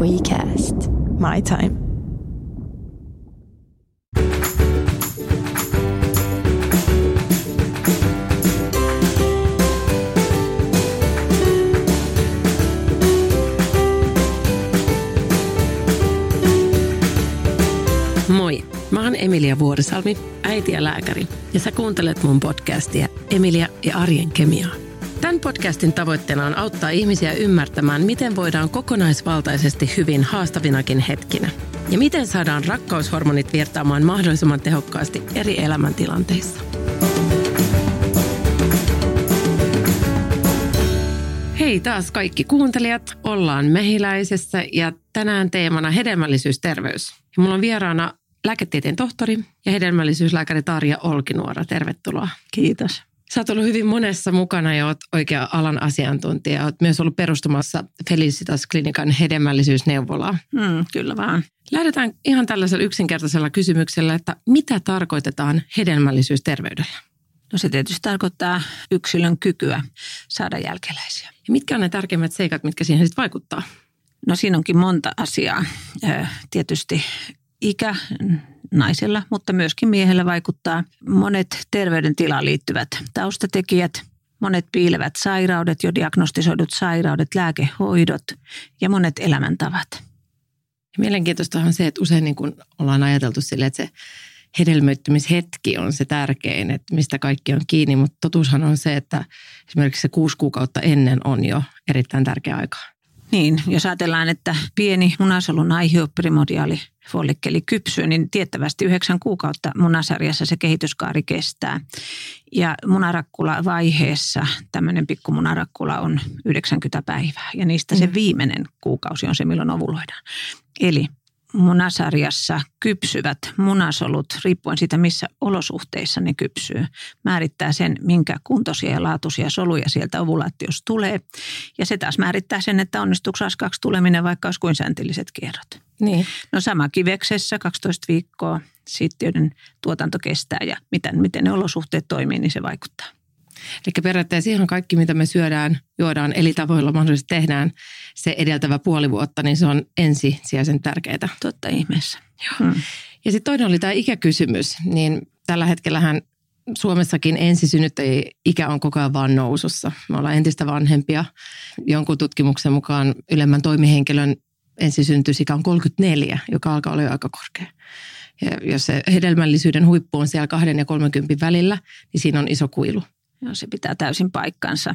WeCast. My time. Moi, mä oon Emilia Vuorisalmi, äiti ja lääkäri, ja sä kuuntelet mun podcastia Emilia ja arjen kemiaa. Tämän podcastin tavoitteena on auttaa ihmisiä ymmärtämään, miten voidaan kokonaisvaltaisesti hyvin haastavinakin hetkinä. Ja miten saadaan rakkaushormonit virtaamaan mahdollisimman tehokkaasti eri elämäntilanteissa. Hei taas kaikki kuuntelijat, ollaan mehiläisessä ja tänään teemana hedelmällisyysterveys. Ja mulla on vieraana lääketieteen tohtori ja hedelmällisyyslääkäri Tarja Olkinuora. Tervetuloa. Kiitos. Sä oot ollut hyvin monessa mukana ja oot oikea alan asiantuntija. Oot myös ollut perustumassa Felicitas-klinikan hedelmällisyysneuvolaa. Mm, kyllä vaan. Lähdetään ihan tällaisella yksinkertaisella kysymyksellä, että mitä tarkoitetaan hedelmällisyysterveydellä? No se tietysti tarkoittaa yksilön kykyä saada jälkeläisiä. Ja mitkä on ne tärkeimmät seikat, mitkä siihen sitten vaikuttaa? No siinä onkin monta asiaa. Tietysti ikä naisella, mutta myöskin miehellä vaikuttaa monet terveydentilaan liittyvät taustatekijät, monet piilevät sairaudet, jo diagnostisoidut sairaudet, lääkehoidot ja monet elämäntavat. Mielenkiintoista on se, että usein niin kun ollaan ajateltu sille, että se hedelmöittymishetki on se tärkein, että mistä kaikki on kiinni, mutta totuushan on se, että esimerkiksi se kuusi kuukautta ennen on jo erittäin tärkeä aika. Niin, jos ajatellaan, että pieni munasolun aihio primordiaali follikkeli kypsyy, niin tiettävästi yhdeksän kuukautta munasarjassa se kehityskaari kestää. Ja munarakkula vaiheessa tämmöinen pikku munarakkula on 90 päivää ja niistä se viimeinen kuukausi on se, milloin ovuloidaan. Eli munasarjassa kypsyvät munasolut, riippuen siitä missä olosuhteissa ne kypsyy, määrittää sen, minkä kuntoisia ja laatuisia soluja sieltä ovulaatiosta tulee. Ja se taas määrittää sen, että onnistuuko raskaaksi tuleminen, vaikka olisi kuin säntilliset kierrot. Niin. No sama kiveksessä 12 viikkoa siittiöiden tuotanto kestää ja miten, miten ne olosuhteet toimii, niin se vaikuttaa. Eli periaatteessa ihan kaikki, mitä me syödään, juodaan, eli tavoilla mahdollisesti tehdään se edeltävä puoli vuotta, niin se on ensisijaisen tärkeää. Totta ihmeessä. Joo. Ja sitten toinen oli tämä ikäkysymys, niin tällä hetkellähän Suomessakin ensisynnyttäjien ikä on koko ajan vaan nousussa. Me ollaan entistä vanhempia. Jonkun tutkimuksen mukaan ylemmän toimihenkilön ensisynnytysikä on 34, joka alkaa olla jo aika korkea. Ja jos se hedelmällisyyden huippu on siellä 2 ja 30 välillä, niin siinä on iso kuilu. Joo, se pitää täysin paikkansa.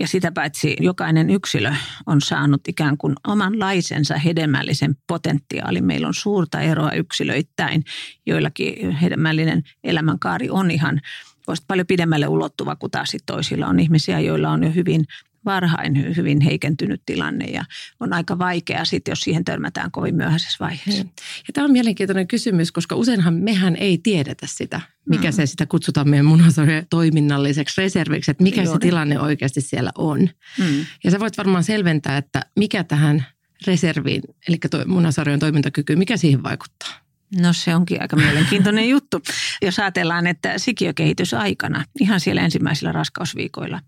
Ja sitä paitsi jokainen yksilö on saanut ikään kuin omanlaisensa hedelmällisen potentiaalin. Meillä on suurta eroa yksilöittäin. Joillakin hedelmällinen elämänkaari on ihan voisi paljon pidemmälle ulottuva kuin taas toisilla on ihmisiä, joilla on jo hyvin varhain hyvin heikentynyt tilanne ja on aika vaikea sitten, jos siihen törmätään kovin myöhäisessä vaiheessa. Ja tämä on mielenkiintoinen kysymys, koska useinhan mehän ei tiedetä sitä, mikä se sitä kutsutaan meidän munasarjojen toiminnalliseksi reserviksi, että mikä Joo, se niin. tilanne oikeasti siellä on. Mm. Ja sä voit varmaan selventää, että mikä tähän reserviin, eli to, munasarjojen toimintakyky, mikä siihen vaikuttaa? No se onkin aika mielenkiintoinen juttu. Jos ajatellaan, että sikiökehitysaikana, ihan siellä ensimmäisillä raskausviikoilla,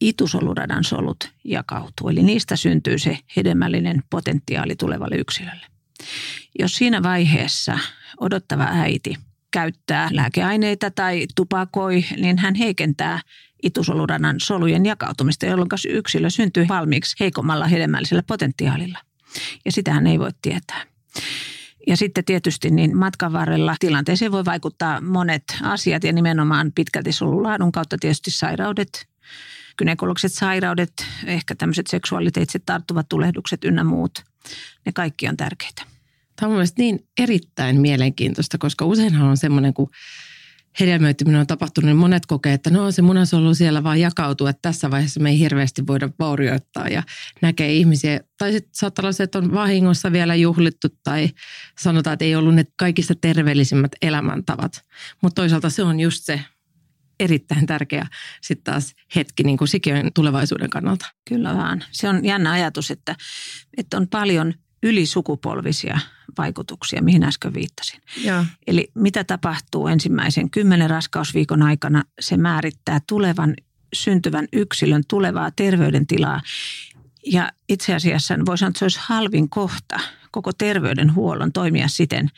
itusoluradan solut jakautuu. Eli niistä syntyy se hedelmällinen potentiaali tulevalle yksilölle. Jos siinä vaiheessa odottava äiti käyttää lääkeaineita tai tupakoi, niin hän heikentää itusoluradan solujen jakautumista, jolloin yksilö syntyy valmiiksi heikommalla hedelmällisellä potentiaalilla. Ja sitähän ei voi tietää. Ja sitten tietysti niin matkan varrella tilanteeseen voi vaikuttaa monet asiat ja nimenomaan pitkälti solulaadun kautta tietysti sairaudet, gynekologiset sairaudet, ehkä tämmöiset seksuaaliteitse tarttuvat tulehdukset ynnä muut. Ne kaikki on tärkeitä. Tämä on mun mielestä niin erittäin mielenkiintoista, koska useinhan on semmoinen, kun hedelmöityminen on tapahtunut, niin monet kokee, että no se munasolu siellä vaan jakautuu, että tässä vaiheessa me ei hirveästi voida vaurioittaa ja näkee ihmisiä. Tai sitten saattaa olla se, että on vahingossa vielä juhlittu tai sanotaan, että ei ollut ne kaikista terveellisimmät elämäntavat. Mutta toisaalta se on just se erittäin tärkeä sitten taas hetki niin kuin sikiön tulevaisuuden kannalta. Kyllä vaan. Se on jännä ajatus, että, että on paljon ylisukupolvisia vaikutuksia, mihin äsken viittasin. Joo. Eli mitä tapahtuu ensimmäisen kymmenen raskausviikon aikana, se määrittää tulevan syntyvän yksilön tulevaa terveydentilaa. Ja itse asiassa voi sanoa, että se olisi halvin kohta koko terveydenhuollon toimia siten,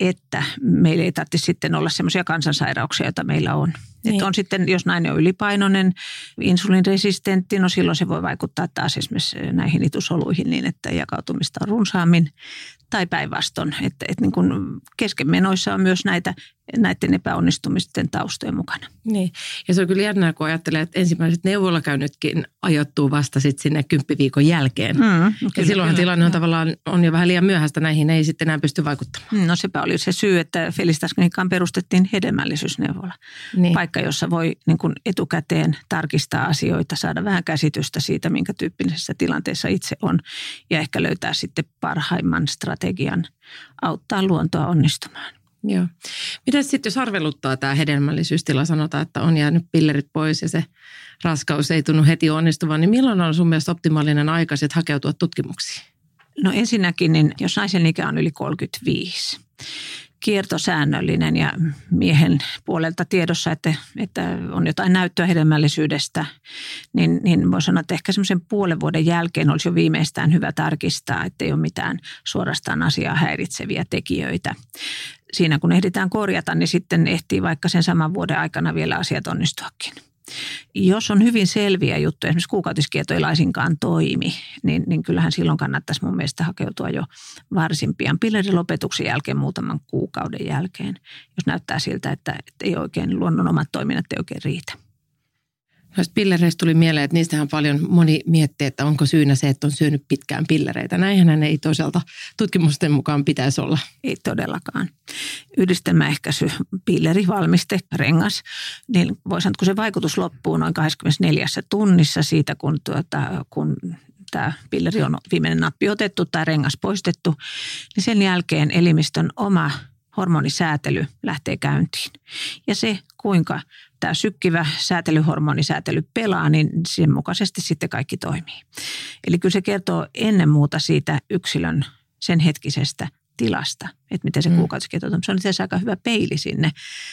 että meillä ei tarvitse sitten olla sellaisia kansansairauksia, joita meillä on. Niin. Että on sitten, jos nainen on ylipainoinen, insulinresistentti, no silloin se voi vaikuttaa taas esimerkiksi näihin itusoluihin niin, että jakautumista on runsaammin tai päinvastoin. Että, että niin kuin keskenmenoissa on myös näitä, näiden epäonnistumisten taustojen mukana. Niin, ja se on kyllä jännää, kun ajattelee, että ensimmäiset neuvolakaynnytkin ajoittuu vasta sitten sinne kymppiviikon jälkeen. Mm, kyllä, ja silloin tilanne on tavallaan on jo vähän liian myöhäistä, näihin ei sitten enää pysty vaikuttamaan. No sepä oli se syy, että Felistasklinikaan perustettiin hedelmällisyysneuvola. Niin. Paikka, jossa voi niin kuin etukäteen tarkistaa asioita, saada vähän käsitystä siitä, minkä tyyppisessä tilanteessa itse on ja ehkä löytää sitten parhaimman strategian auttaa luontoa onnistumaan. Joo. Miten sitten, jos arveluttaa tämä hedelmällisyystila, sanotaan, että on jäänyt pillerit pois ja se raskaus ei tunnu heti onnistuvan, niin milloin on sun mielestä optimaalinen aika sitten hakeutua tutkimuksiin? No ensinnäkin, niin jos naisen ikä on yli 35, kiertosäännöllinen ja miehen puolelta tiedossa, että, että on jotain näyttöä hedelmällisyydestä, niin, niin voi sanoa, että ehkä semmoisen puolen vuoden jälkeen olisi jo viimeistään hyvä tarkistaa, että ei ole mitään suorastaan asiaa häiritseviä tekijöitä. Siinä kun ehditään korjata, niin sitten ehtii vaikka sen saman vuoden aikana vielä asiat onnistuakin. Jos on hyvin selviä juttuja, esimerkiksi kuukautiskieto ei laisinkaan toimi, niin, niin kyllähän silloin kannattaisi mun mielestä hakeutua jo varsin pian pillerilopetuksen jälkeen muutaman kuukauden jälkeen, jos näyttää siltä, että, että ei oikein luonnon omat toiminnat ei oikein riitä. Noista pillereistä tuli mieleen, että niistähän paljon moni miettii, että onko syynä se, että on syönyt pitkään pillereitä. Näinhän ei toisaalta tutkimusten mukaan pitäisi olla. Ei todellakaan. Yhdistelmäehkäisy, pillerivalmiste, rengas, niin voi sanoa, että kun se vaikutus loppuu noin 24 tunnissa siitä, kun, tuota, kun tämä pilleri on viimeinen nappi otettu tai rengas poistettu, niin sen jälkeen elimistön oma hormonisäätely lähtee käyntiin. Ja se, kuinka tämä sykkivä säätelyhormonisäätely pelaa, niin sen mukaisesti sitten kaikki toimii. Eli kyllä se kertoo ennen muuta siitä yksilön sen hetkisestä tilasta, että miten se mm. kuukautiskierto on. Se on itse aika hyvä peili sinne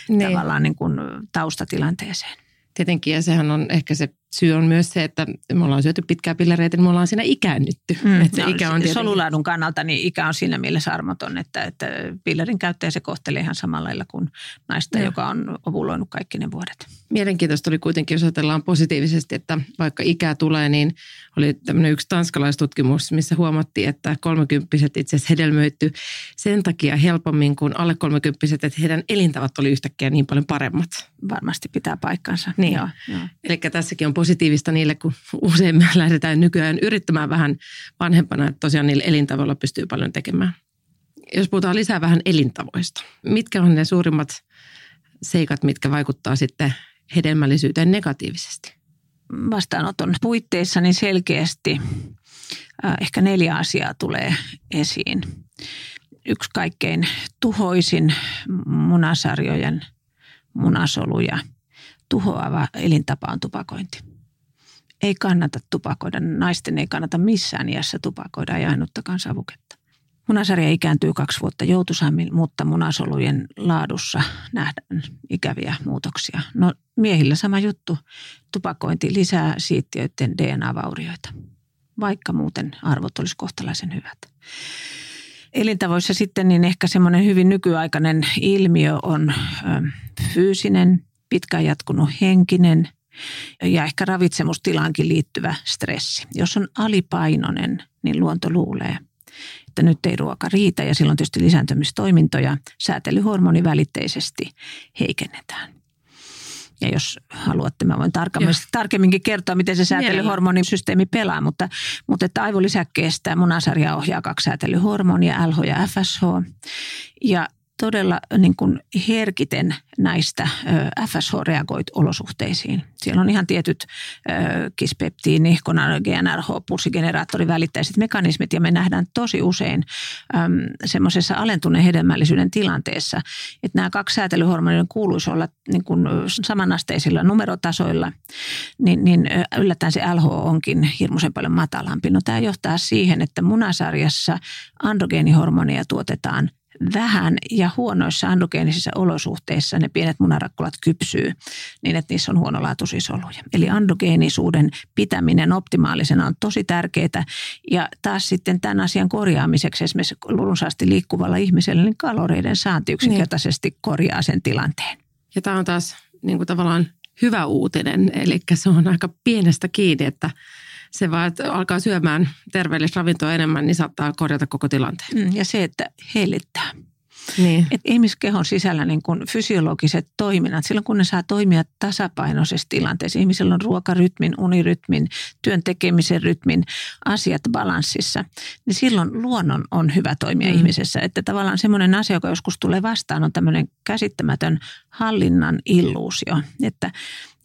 niin. tavallaan niin kuin taustatilanteeseen. Tietenkin, ja sehän on ehkä se syy on myös se, että me ollaan syöty pitkää pillereitä, niin me ollaan siinä ikäännytty. Mm, että se no, ikä on tietenkin... Solulaadun kannalta niin ikä on siinä mielessä armoton, että, että pillerin käyttäjä se kohtelee ihan samalla lailla kuin naista, ja. joka on ovuloinut kaikki ne vuodet. Mielenkiintoista oli kuitenkin, jos ajatellaan positiivisesti, että vaikka ikää tulee, niin oli tämmöinen yksi tanskalaistutkimus, missä huomattiin, että kolmekymppiset itse asiassa hedelmöitty sen takia helpommin kuin alle kolmekymppiset, että heidän elintavat oli yhtäkkiä niin paljon paremmat. Varmasti pitää paikkansa. Niin. Joo, joo. Eli tässäkin on positiivista niille, kun usein me lähdetään nykyään yrittämään vähän vanhempana, että tosiaan niillä elintavoilla pystyy paljon tekemään. Jos puhutaan lisää vähän elintavoista, mitkä on ne suurimmat seikat, mitkä vaikuttaa sitten hedelmällisyyteen negatiivisesti? Vastaanoton puitteissa niin selkeästi äh, ehkä neljä asiaa tulee esiin. Yksi kaikkein tuhoisin munasarjojen munasoluja tuhoava elintapa on tupakointi ei kannata tupakoida. Naisten ei kannata missään iässä tupakoida, ei ainuttakaan savuketta. Munasarja ikääntyy kaksi vuotta joutuisammin, mutta munasolujen laadussa nähdään ikäviä muutoksia. No miehillä sama juttu. Tupakointi lisää siittiöiden DNA-vaurioita, vaikka muuten arvot olisi kohtalaisen hyvät. Elintavoissa sitten niin ehkä semmoinen hyvin nykyaikainen ilmiö on ö, fyysinen, pitkään jatkunut henkinen – ja ehkä ravitsemustilaankin liittyvä stressi. Jos on alipainoinen, niin luonto luulee, että nyt ei ruoka riitä ja silloin tietysti lisääntymistoimintoja säätelyhormoni välitteisesti heikennetään. Ja jos haluatte, mä voin tarkemmin, tarkemminkin kertoa, miten se säätelyhormonisysteemi pelaa, mutta, mutta että aivolisäkkeestä munasarja ohjaa kaksi säätelyhormonia, LH ja FSH. Ja todella niin kuin herkiten näistä FSH reagoit olosuhteisiin. Siellä on ihan tietyt kispeptiini, GNRH, pulssigeneraattori, välittäiset mekanismit ja me nähdään tosi usein semmoisessa alentuneen hedelmällisyyden tilanteessa, että nämä kaksi säätelyhormonia kuuluisi olla niin kuin samanasteisilla numerotasoilla, niin, niin yllättäen se LH onkin hirmuisen paljon matalampi. No tämä johtaa siihen, että munasarjassa androgeenihormonia tuotetaan vähän ja huonoissa androgeenisissa olosuhteissa ne pienet munarakkulat kypsyy niin, että niissä on huonolaatuisia soluja. Eli androgeenisuuden pitäminen optimaalisena on tosi tärkeää ja taas sitten tämän asian korjaamiseksi esimerkiksi runsaasti liikkuvalla ihmisellä niin kaloreiden saanti yksinkertaisesti niin. korjaa sen tilanteen. Ja tämä on taas niin kuin tavallaan hyvä uutinen, eli se on aika pienestä kiinni, että se vaan, että alkaa syömään terveellistä ravintoa enemmän, niin saattaa korjata koko tilanteen. Mm, ja se, että hellittää. Niin. Et ihmiskehon sisällä niin kun fysiologiset toiminnat, silloin kun ne saa toimia tasapainoisessa tilanteessa, ihmisellä on ruokarytmin, unirytmin, työn tekemisen rytmin, asiat balanssissa, niin silloin luonnon on hyvä toimia mm. ihmisessä. Että tavallaan semmoinen asia, joka joskus tulee vastaan, on tämmöinen käsittämätön hallinnan illuusio, että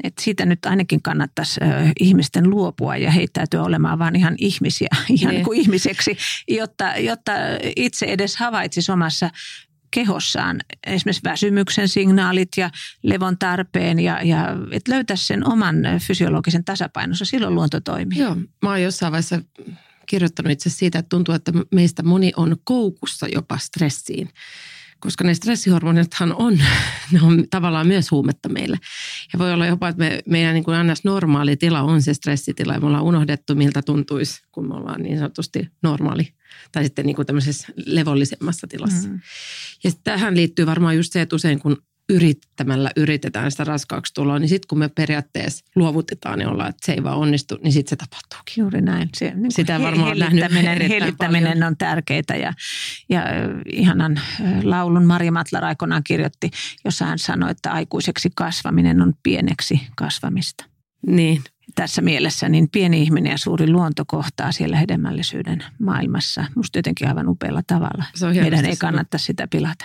että siitä nyt ainakin kannattaisi ihmisten luopua ja heittäytyä olemaan vaan ihan ihmisiä, ihan niin. kuin ihmiseksi, jotta, jotta itse edes havaitsisi omassa kehossaan esimerkiksi väsymyksen signaalit ja levon tarpeen ja, ja että löytäisi sen oman fysiologisen tasapainon, silloin luonto toimii. Joo, mä oon jossain vaiheessa kirjoittanut itse siitä, että tuntuu, että meistä moni on koukussa jopa stressiin koska ne stressihormonithan on, ne on tavallaan myös huumetta meille. Ja voi olla jopa, että me, meidän niin kuin ns. normaali tila on se stressitila ja me ollaan unohdettu, miltä tuntuisi, kun me ollaan niin sanotusti normaali tai sitten niin kuin tämmöisessä levollisemmassa tilassa. Mm. Ja tähän liittyy varmaan just se, että usein kun yrittämällä yritetään sitä raskaaksi tuloa, niin sitten kun me periaatteessa luovutetaan ja ollaan, että se ei vaan onnistu, niin sitten se tapahtuukin. Juuri näin. Se, niin Sitä varmaan hellittäminen, hellittäminen on tärkeää ja, ja ihanan laulun Maria Matlar aikoinaan kirjoitti, jossa hän sanoi, että aikuiseksi kasvaminen on pieneksi kasvamista. Niin. Tässä mielessä niin pieni ihminen ja suuri luonto kohtaa siellä hedelmällisyyden maailmassa. Musta jotenkin aivan upealla tavalla. Meidän ei kannata sitä pilata.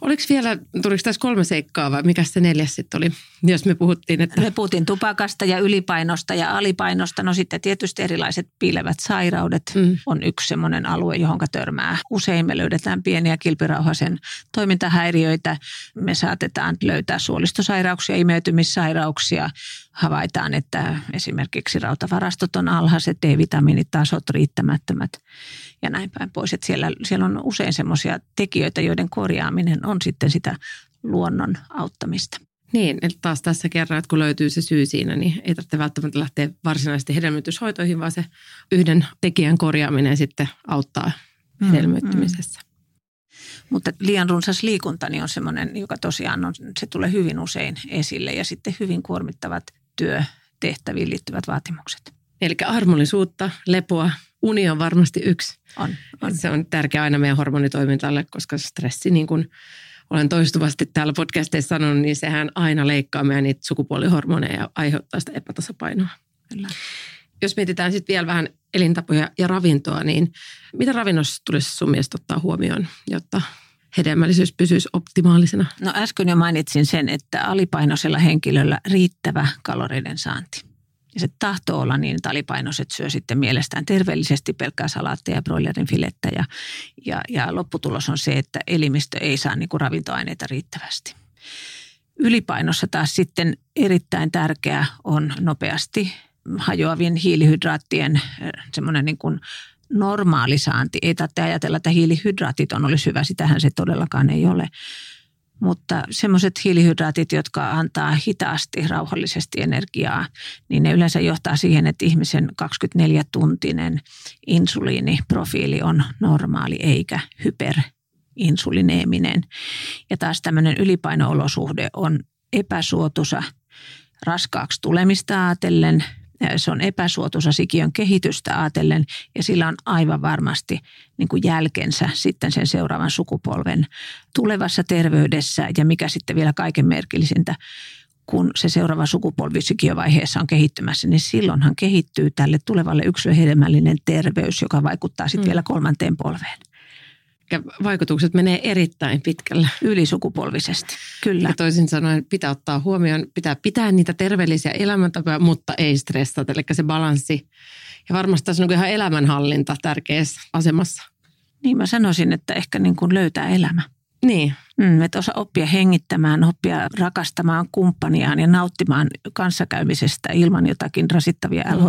Oliko vielä, tuliko tässä kolme seikkaa vai mikä se neljäs sitten oli, jos me puhuttiin? Että... Me puhuttiin tupakasta ja ylipainosta ja alipainosta. No sitten tietysti erilaiset piilevät sairaudet mm. on yksi semmoinen alue, johon törmää. Usein me löydetään pieniä kilpirauhasen toimintahäiriöitä. Me saatetaan löytää suolistosairauksia, imeytymissairauksia. Havaitaan, että esimerkiksi rautavarastot on alhaiset, D-vitamiinitasot riittämättömät ja näin päin pois. Että siellä, siellä on usein semmoisia tekijöitä, joiden korjaaminen on sitten sitä luonnon auttamista. Niin, eli taas tässä kerran, että kun löytyy se syy siinä, niin ei tarvitse välttämättä lähteä varsinaisesti hedelmöityshoitoihin, vaan se yhden tekijän korjaaminen sitten auttaa mm, hedelmöittymisessä. Mm. Mutta liian runsas liikunta niin on semmoinen, joka tosiaan on, se tulee hyvin usein esille ja sitten hyvin kuormittavat työtehtäviin liittyvät vaatimukset. Eli armollisuutta, lepoa, uni on varmasti yksi. On, on. Se on tärkeä aina meidän hormonitoimintalle, koska stressi, niin kuin olen toistuvasti täällä podcasteissa sanonut, niin sehän aina leikkaa meidän niitä sukupuolihormoneja ja aiheuttaa sitä epätasapainoa. Kyllä. Jos mietitään sitten vielä vähän elintapoja ja ravintoa, niin mitä ravinnossa tulisi sun mielestä ottaa huomioon, jotta hedelmällisyys pysyisi optimaalisena? No äsken jo mainitsin sen, että alipainoisella henkilöllä riittävä kaloreiden saanti. Ja se tahtoo olla niin, että alipainoiset syö sitten mielestään terveellisesti pelkkää salaattia ja broilerin filettä. Ja, ja, ja lopputulos on se, että elimistö ei saa niin kuin ravintoaineita riittävästi. Ylipainossa taas sitten erittäin tärkeää on nopeasti hajoavien hiilihydraattien semmoinen niin kuin normaali saanti. Ei tarvitse ajatella, että hiilihydraatit on olisi hyvä, sitähän se todellakaan ei ole. Mutta semmoiset hiilihydraatit, jotka antaa hitaasti, rauhallisesti energiaa, niin ne yleensä johtaa siihen, että ihmisen 24-tuntinen insuliiniprofiili on normaali eikä hyperinsulineeminen. Ja taas tämmöinen ylipainoolosuhde on epäsuotuisa raskaaksi tulemista ajatellen – se on epäsuotuisa sikiön kehitystä ajatellen ja sillä on aivan varmasti niin kuin jälkensä sitten sen seuraavan sukupolven tulevassa terveydessä ja mikä sitten vielä kaiken merkillisintä, kun se seuraava sukupolvi sikiövaiheessa on kehittymässä, niin silloinhan kehittyy tälle tulevalle yksilöhedelmällinen terveys, joka vaikuttaa sitten mm. vielä kolmanteen polveen vaikutukset menee erittäin pitkälle. Ylisukupolvisesti, kyllä. Ja toisin sanoen pitää ottaa huomioon, pitää pitää niitä terveellisiä elämäntapoja, mutta ei stressata, eli se balanssi. Ja varmasti tässä on ihan elämänhallinta tärkeässä asemassa. Niin mä sanoisin, että ehkä niin kuin löytää elämä. Niin. Mm, että osaa oppia hengittämään, oppia rakastamaan kumppaniaan ja nauttimaan kanssakäymisestä ilman jotakin rasittavia mm.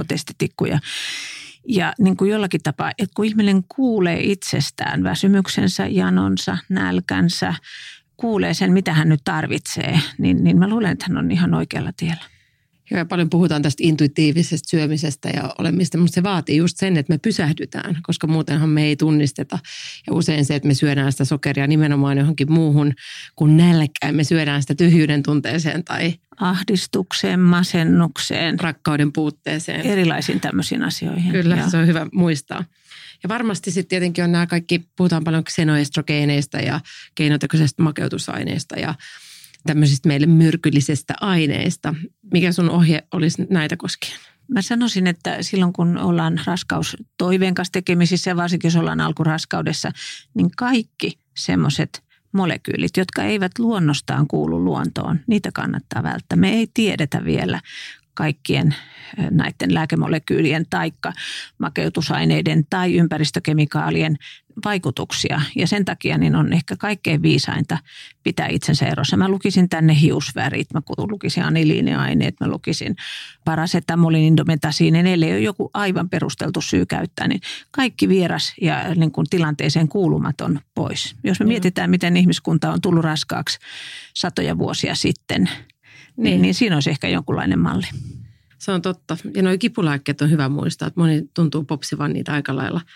Ja niin kuin jollakin tapaa, että kun ihminen kuulee itsestään väsymyksensä, janonsa, nälkänsä, kuulee sen, mitä hän nyt tarvitsee, niin, niin mä luulen, että hän on ihan oikealla tiellä. Joo, ja paljon puhutaan tästä intuitiivisesta syömisestä ja olemista, mutta se vaatii just sen, että me pysähdytään, koska muutenhan me ei tunnisteta. Ja usein se, että me syödään sitä sokeria nimenomaan johonkin muuhun kuin nälkään. Me syödään sitä tyhjyyden tunteeseen tai ahdistukseen, masennukseen. Rakkauden puutteeseen. Erilaisiin tämmöisiin asioihin. Kyllä, ja. se on hyvä muistaa. Ja varmasti sitten tietenkin on nämä kaikki, puhutaan paljon xenoestrogeeneista ja keinotekoisesta makeutusaineista ja tämmöisistä meille myrkyllisistä aineista. Mikä sun ohje olisi näitä koskien? Mä sanoisin, että silloin kun ollaan raskaus toiveen kanssa tekemisissä varsinkin jos ollaan alkuraskaudessa, niin kaikki semmoiset molekyylit, jotka eivät luonnostaan kuulu luontoon, niitä kannattaa välttää. Me ei tiedetä vielä kaikkien näiden lääkemolekyylien taikka makeutusaineiden tai ympäristökemikaalien vaikutuksia. Ja sen takia niin on ehkä kaikkein viisainta pitää itsensä erossa. Mä lukisin tänne hiusvärit, mä lukisin aniliiniaineet, mä lukisin parasetamolin, indometasiinin, ellei ole joku aivan perusteltu syy käyttää, niin kaikki vieras ja niin kuin tilanteeseen kuulumaton pois. Jos me mm. mietitään, miten ihmiskunta on tullut raskaaksi satoja vuosia sitten, niin, niin, siinä olisi ehkä jonkunlainen malli. Se on totta. Ja nuo kipulääkkeet on hyvä muistaa, että moni tuntuu popsivan niitä aika lailla –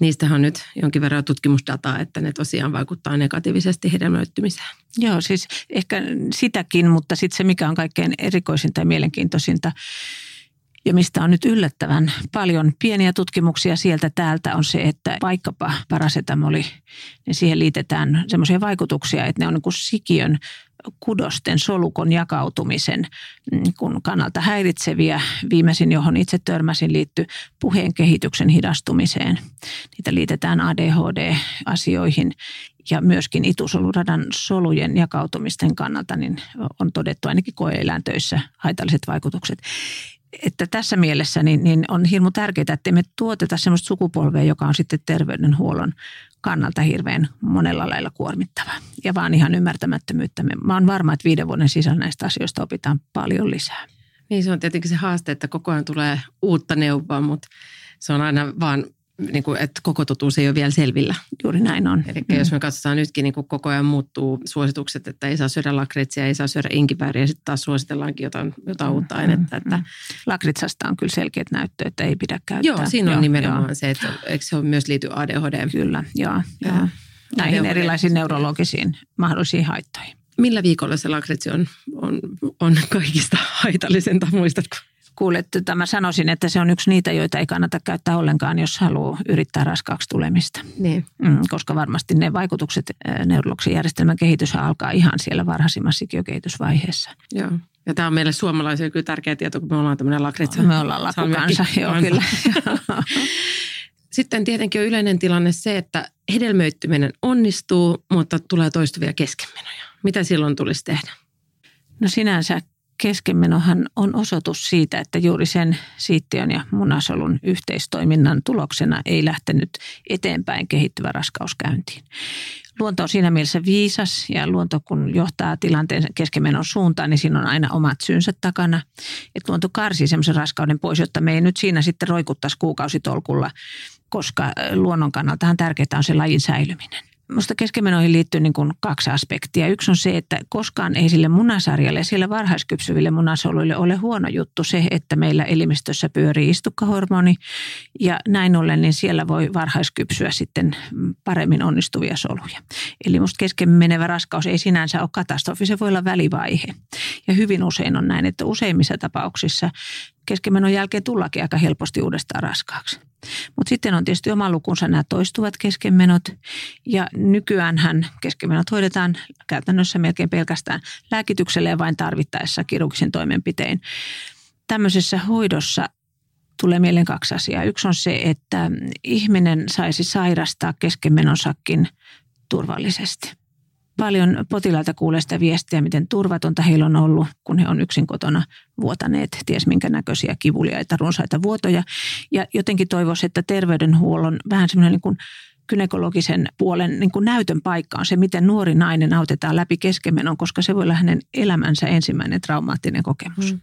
Niistähän on nyt jonkin verran tutkimusdataa, että ne tosiaan vaikuttaa negatiivisesti hedelmöittymiseen. Joo, siis ehkä sitäkin, mutta sitten se mikä on kaikkein erikoisinta ja mielenkiintoisinta ja mistä on nyt yllättävän paljon pieniä tutkimuksia sieltä täältä on se, että vaikkapa parasetamoli, niin siihen liitetään semmoisia vaikutuksia, että ne on niin kuin sikiön kudosten solukon jakautumisen mm, kun kannalta häiritseviä. Viimeisin, johon itse törmäsin, liittyy puheen kehityksen hidastumiseen. Niitä liitetään ADHD-asioihin ja myöskin itusoluradan solujen jakautumisten kannalta niin on todettu ainakin koeeläintöissä haitalliset vaikutukset että tässä mielessä niin, niin on hirmu tärkeää, että me tuoteta sellaista sukupolvea, joka on sitten terveydenhuollon kannalta hirveän monella lailla kuormittava. Ja vaan ihan ymmärtämättömyyttä. Mä oon varma, että viiden vuoden sisällä näistä asioista opitaan paljon lisää. Niin se on tietenkin se haaste, että koko ajan tulee uutta neuvoa, mutta se on aina vaan niin kuin, että koko totuus ei ole vielä selvillä. Juuri näin on. Eli mm. jos me katsotaan nytkin, niin kuin koko ajan muuttuu suositukset, että ei saa syödä lakritsia, ei saa syödä inkivääriä, ja sitten taas suositellaankin jotain, jotain uutta mm. ainetta. Että... Mm. Lakritsasta on kyllä selkeät näyttö, että ei pidä käyttää. Joo, siinä on joo, nimenomaan joo. se, että eikö se ole myös liity ADHD? Kyllä, joo. joo. Näihin ADHD. erilaisiin neurologisiin mahdollisiin haittoihin. Millä viikolla se lakritsi on, on, on kaikista haitallisinta, muistatko? Kuule, että mä sanoisin, että se on yksi niitä, joita ei kannata käyttää ollenkaan, jos haluaa yrittää raskaaksi tulemista. Niin. Mm, koska varmasti ne vaikutukset neurologisen järjestelmän kehitys alkaa ihan siellä varhaisimmassa sikiökehitysvaiheessa. Joo. Ja tämä on meille suomalaisille kyllä tärkeä tieto, kun me ollaan tämmöinen lakritsa. Me ollaan lakukansa, joo kyllä. Sitten tietenkin on yleinen tilanne se, että hedelmöittyminen onnistuu, mutta tulee toistuvia keskenmenoja. Mitä silloin tulisi tehdä? No sinänsä keskenmenohan on osoitus siitä, että juuri sen siittiön ja munasolun yhteistoiminnan tuloksena ei lähtenyt eteenpäin kehittyvä raskaus käyntiin. Luonto on siinä mielessä viisas ja luonto kun johtaa tilanteen keskenmenon suuntaan, niin siinä on aina omat syynsä takana. Että luonto karsii semmoisen raskauden pois, jotta me ei nyt siinä sitten roikuttaisi kuukausitolkulla, koska luonnon kannaltahan tärkeää on se lajin säilyminen. Minusta keskenmenoihin liittyy niin kuin kaksi aspektia. Yksi on se, että koskaan ei sille munasarjalle ja sille varhaiskypsyville munasoluille ole huono juttu se, että meillä elimistössä pyörii istukkahormoni ja näin ollen niin siellä voi varhaiskypsyä sitten paremmin onnistuvia soluja. Eli minusta kesken menevä raskaus ei sinänsä ole katastrofi, se voi olla välivaihe. Ja hyvin usein on näin, että useimmissa tapauksissa keskenmenon jälkeen tullakin aika helposti uudestaan raskaaksi. Mutta sitten on tietysti oma lukunsa nämä toistuvat keskenmenot ja nykyään keskenmenot hoidetaan käytännössä melkein pelkästään lääkityksellä ja vain tarvittaessa kirurgisen toimenpiteen. Tämmöisessä hoidossa tulee mieleen kaksi asiaa. Yksi on se, että ihminen saisi sairastaa keskenmenossakin turvallisesti – paljon potilailta kuulee sitä viestiä, miten turvatonta heillä on ollut, kun he on yksin kotona vuotaneet ties minkä näköisiä kivuliaita, runsaita vuotoja. Ja jotenkin toivoisi, että terveydenhuollon vähän semmoinen niin kuin puolen niin kuin näytön paikka on se, miten nuori nainen autetaan läpi keskenmenon, koska se voi olla hänen elämänsä ensimmäinen traumaattinen kokemus. Mm.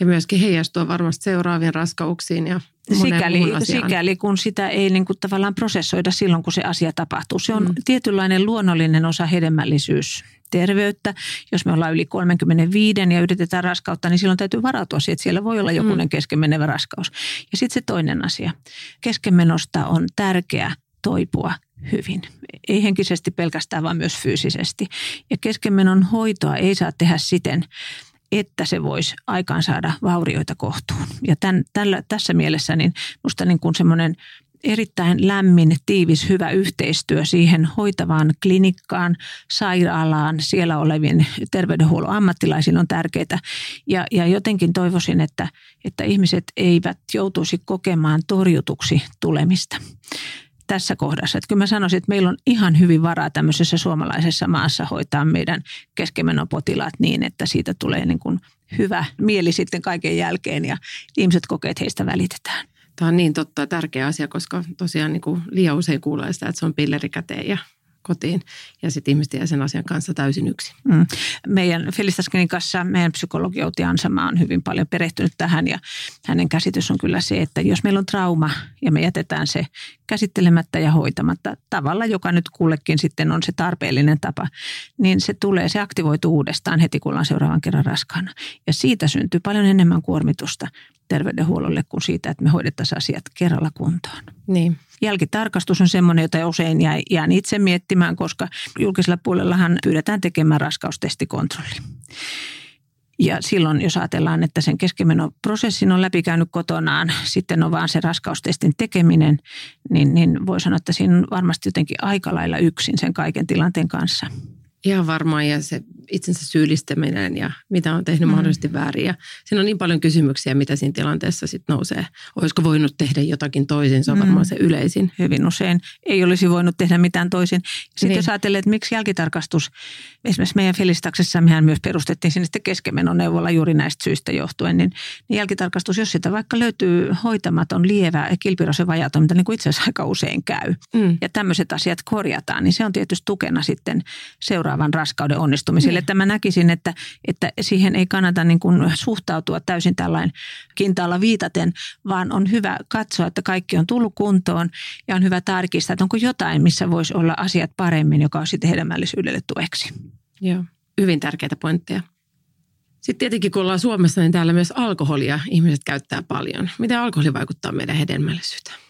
Ja myöskin heijastua varmasti seuraaviin raskauksiin ja sikäli, sikäli, kun sitä ei niin kuin tavallaan prosessoida silloin, kun se asia tapahtuu. Se on mm. tietynlainen luonnollinen osa hedelmällisyys terveyttä. Jos me ollaan yli 35 ja yritetään raskautta, niin silloin täytyy varautua siihen, että siellä voi olla jokunen mm. keskenmenevä raskaus. Ja sitten se toinen asia. Keskenmenosta on tärkeä toipua hyvin. Ei henkisesti pelkästään, vaan myös fyysisesti. Ja keskenmenon hoitoa ei saa tehdä siten, että se voisi aikaan saada vaurioita kohtuun. Ja tämän, tällä, tässä mielessä niin minusta niin kuin semmoinen erittäin lämmin, tiivis, hyvä yhteistyö siihen hoitavaan klinikkaan, sairaalaan, siellä olevien terveydenhuollon ammattilaisiin on tärkeää. Ja, ja jotenkin toivoisin, että, että ihmiset eivät joutuisi kokemaan torjutuksi tulemista tässä kohdassa. Että kyllä mä sanoisin, että meillä on ihan hyvin varaa tämmöisessä suomalaisessa maassa hoitaa meidän keskimenopotilaat niin, että siitä tulee niin kuin hyvä mieli sitten kaiken jälkeen ja ihmiset kokee, että heistä välitetään. Tämä on niin totta tärkeä asia, koska tosiaan niin kuin liian usein kuulee sitä, että se on pilleri käteen ja kotiin ja sitten ihmiset jää sen asian kanssa täysin yksin. Mm. Meidän Felistas Klinikassa meidän psykologi Outi Ansama on hyvin paljon perehtynyt tähän ja hänen käsitys on kyllä se, että jos meillä on trauma ja me jätetään se käsittelemättä ja hoitamatta tavalla, joka nyt kullekin sitten on se tarpeellinen tapa, niin se tulee, se aktivoituu uudestaan heti, kun ollaan seuraavan kerran raskaana. Ja siitä syntyy paljon enemmän kuormitusta terveydenhuollolle kuin siitä, että me hoidettaisiin asiat kerralla kuntoon. Niin. Jälkitarkastus on semmoinen, jota usein jään itse miettimään, koska julkisella puolellahan pyydetään tekemään raskaustestikontrolli. Ja silloin, jos ajatellaan, että sen keskimenoprosessin on läpikäynyt kotonaan, sitten on vaan se raskaustestin tekeminen, niin, niin voi sanoa, että siinä on varmasti jotenkin aika lailla yksin sen kaiken tilanteen kanssa. Ihan varmaan ja se itsensä syyllistäminen ja mitä on tehnyt mm. mahdollisesti väärin. Ja siinä on niin paljon kysymyksiä, mitä siinä tilanteessa sitten nousee. Olisiko voinut tehdä jotakin toisin, se on mm. varmaan se yleisin. Hyvin usein ei olisi voinut tehdä mitään toisin. Sitten niin. jos ajattelee, että miksi jälkitarkastus, esimerkiksi meidän Felistaksessa mehän myös perustettiin sinne sitten keskenmenoneuvolla juuri näistä syistä johtuen, niin, niin jälkitarkastus, jos sitä vaikka löytyy hoitamaton lievä kilpirosen vajatoiminta, niin kuin itse asiassa aika usein käy, mm. ja tämmöiset asiat korjataan, niin se on tietysti tukena sitten seuraavan raskauden onnistumiselle Eli että mä näkisin, että, että siihen ei kannata niin kuin suhtautua täysin tällainen kintaalla viitaten, vaan on hyvä katsoa, että kaikki on tullut kuntoon ja on hyvä tarkistaa, että onko jotain, missä voisi olla asiat paremmin, joka on sitten hedelmällisyydelle tueksi. Joo, hyvin tärkeitä pointteja. Sitten tietenkin kun ollaan Suomessa, niin täällä myös alkoholia ihmiset käyttää paljon. Miten alkoholi vaikuttaa meidän hedelmällisyyteen?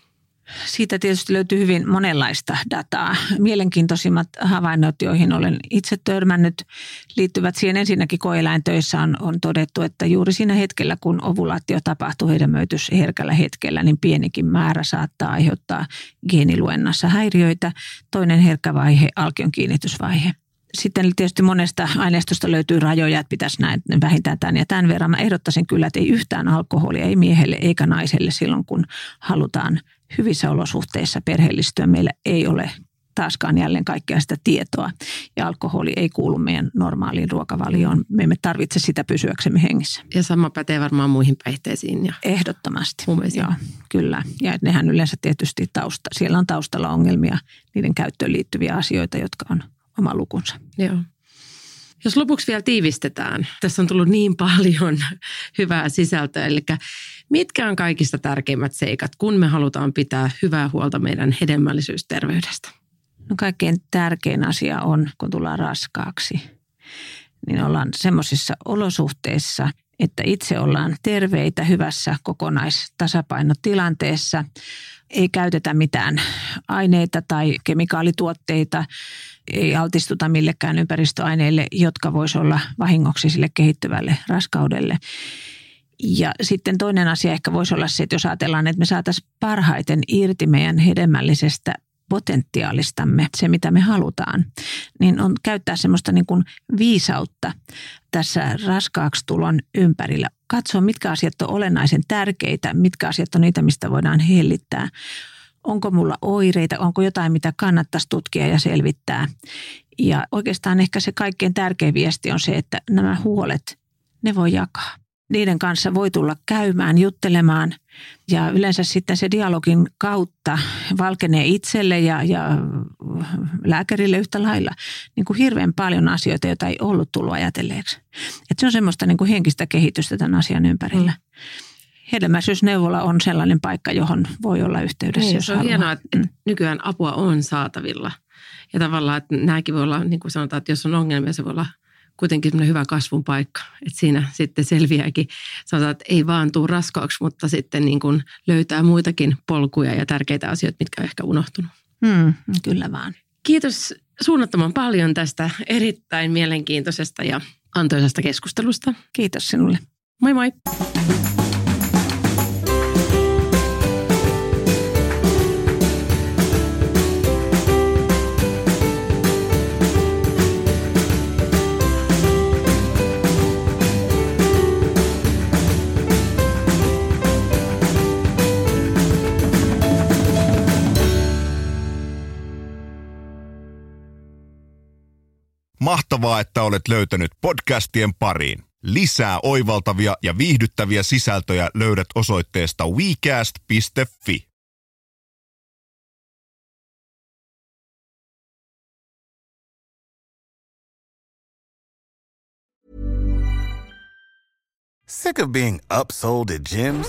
Siitä tietysti löytyy hyvin monenlaista dataa. Mielenkiintoisimmat havainnot, joihin olen itse törmännyt, liittyvät siihen ensinnäkin koeläintöissä on, on todettu, että juuri siinä hetkellä, kun ovulaatio tapahtuu hedelmöitys herkällä hetkellä, niin pienikin määrä saattaa aiheuttaa geeniluennassa häiriöitä. Toinen herkkä vaihe, alkion kiinnitysvaihe – sitten tietysti monesta aineistosta löytyy rajoja, että pitäisi näin vähintään tämän ja tämän verran. Mä ehdottaisin kyllä, että ei yhtään alkoholia, ei miehelle eikä naiselle silloin, kun halutaan hyvissä olosuhteissa perheellistyä. Meillä ei ole taaskaan jälleen kaikkea sitä tietoa. Ja alkoholi ei kuulu meidän normaaliin ruokavalioon. Me emme tarvitse sitä pysyäksemme hengissä. Ja sama pätee varmaan muihin päihteisiin. Ja Ehdottomasti. Joo, kyllä. Ja nehän yleensä tietysti tausta, siellä on taustalla ongelmia, niiden käyttöön liittyviä asioita, jotka on oma lukunsa. Joo. Jos lopuksi vielä tiivistetään, tässä on tullut niin paljon hyvää sisältöä, eli mitkä on kaikista tärkeimmät seikat, kun me halutaan pitää hyvää huolta meidän hedelmällisyysterveydestä? No kaikkein tärkein asia on, kun tullaan raskaaksi, niin ollaan semmoisissa olosuhteissa, että itse ollaan terveitä, hyvässä kokonaistasapainotilanteessa. Ei käytetä mitään aineita tai kemikaalituotteita, ei altistuta millekään ympäristöaineille, jotka voisi olla vahingoksi sille kehittyvälle raskaudelle. Ja sitten toinen asia ehkä voisi olla se, että jos ajatellaan, että me saataisiin parhaiten irti meidän hedelmällisestä potentiaalistamme, se mitä me halutaan, niin on käyttää semmoista niin kuin viisautta tässä raskaaksi tulon ympärillä. Katsoa, mitkä asiat on olennaisen tärkeitä, mitkä asiat on niitä, mistä voidaan hellittää onko mulla oireita, onko jotain, mitä kannattaisi tutkia ja selvittää. Ja oikeastaan ehkä se kaikkein tärkein viesti on se, että nämä huolet, ne voi jakaa. Niiden kanssa voi tulla käymään, juttelemaan ja yleensä sitten se dialogin kautta valkenee itselle ja, ja lääkärille yhtä lailla niin kuin hirveän paljon asioita, joita ei ollut tullut ajatelleeksi. Et se on semmoista niin kuin henkistä kehitystä tämän asian ympärillä. Mm hedelmäisyysneuvola on sellainen paikka, johon voi olla yhteydessä, niin, jos Se on haluaa. hienoa, että mm. nykyään apua on saatavilla. Ja tavallaan, että nämäkin voi olla, niin kuin sanotaan, että jos on ongelmia, se voi olla kuitenkin hyvä kasvun paikka. Että siinä sitten selviääkin, sanotaan, että ei vaan tule raskaaksi, mutta sitten niin kuin löytää muitakin polkuja ja tärkeitä asioita, mitkä on ehkä unohtunut. Hmm, kyllä vaan. Kiitos suunnattoman paljon tästä erittäin mielenkiintoisesta ja antoisesta keskustelusta. Kiitos sinulle. Moi moi! Mahtavaa, että olet löytänyt podcastien pariin. Lisää oivaltavia ja viihdyttäviä sisältöjä löydät osoitteesta wecast.fi. Sick of being upsold at gyms?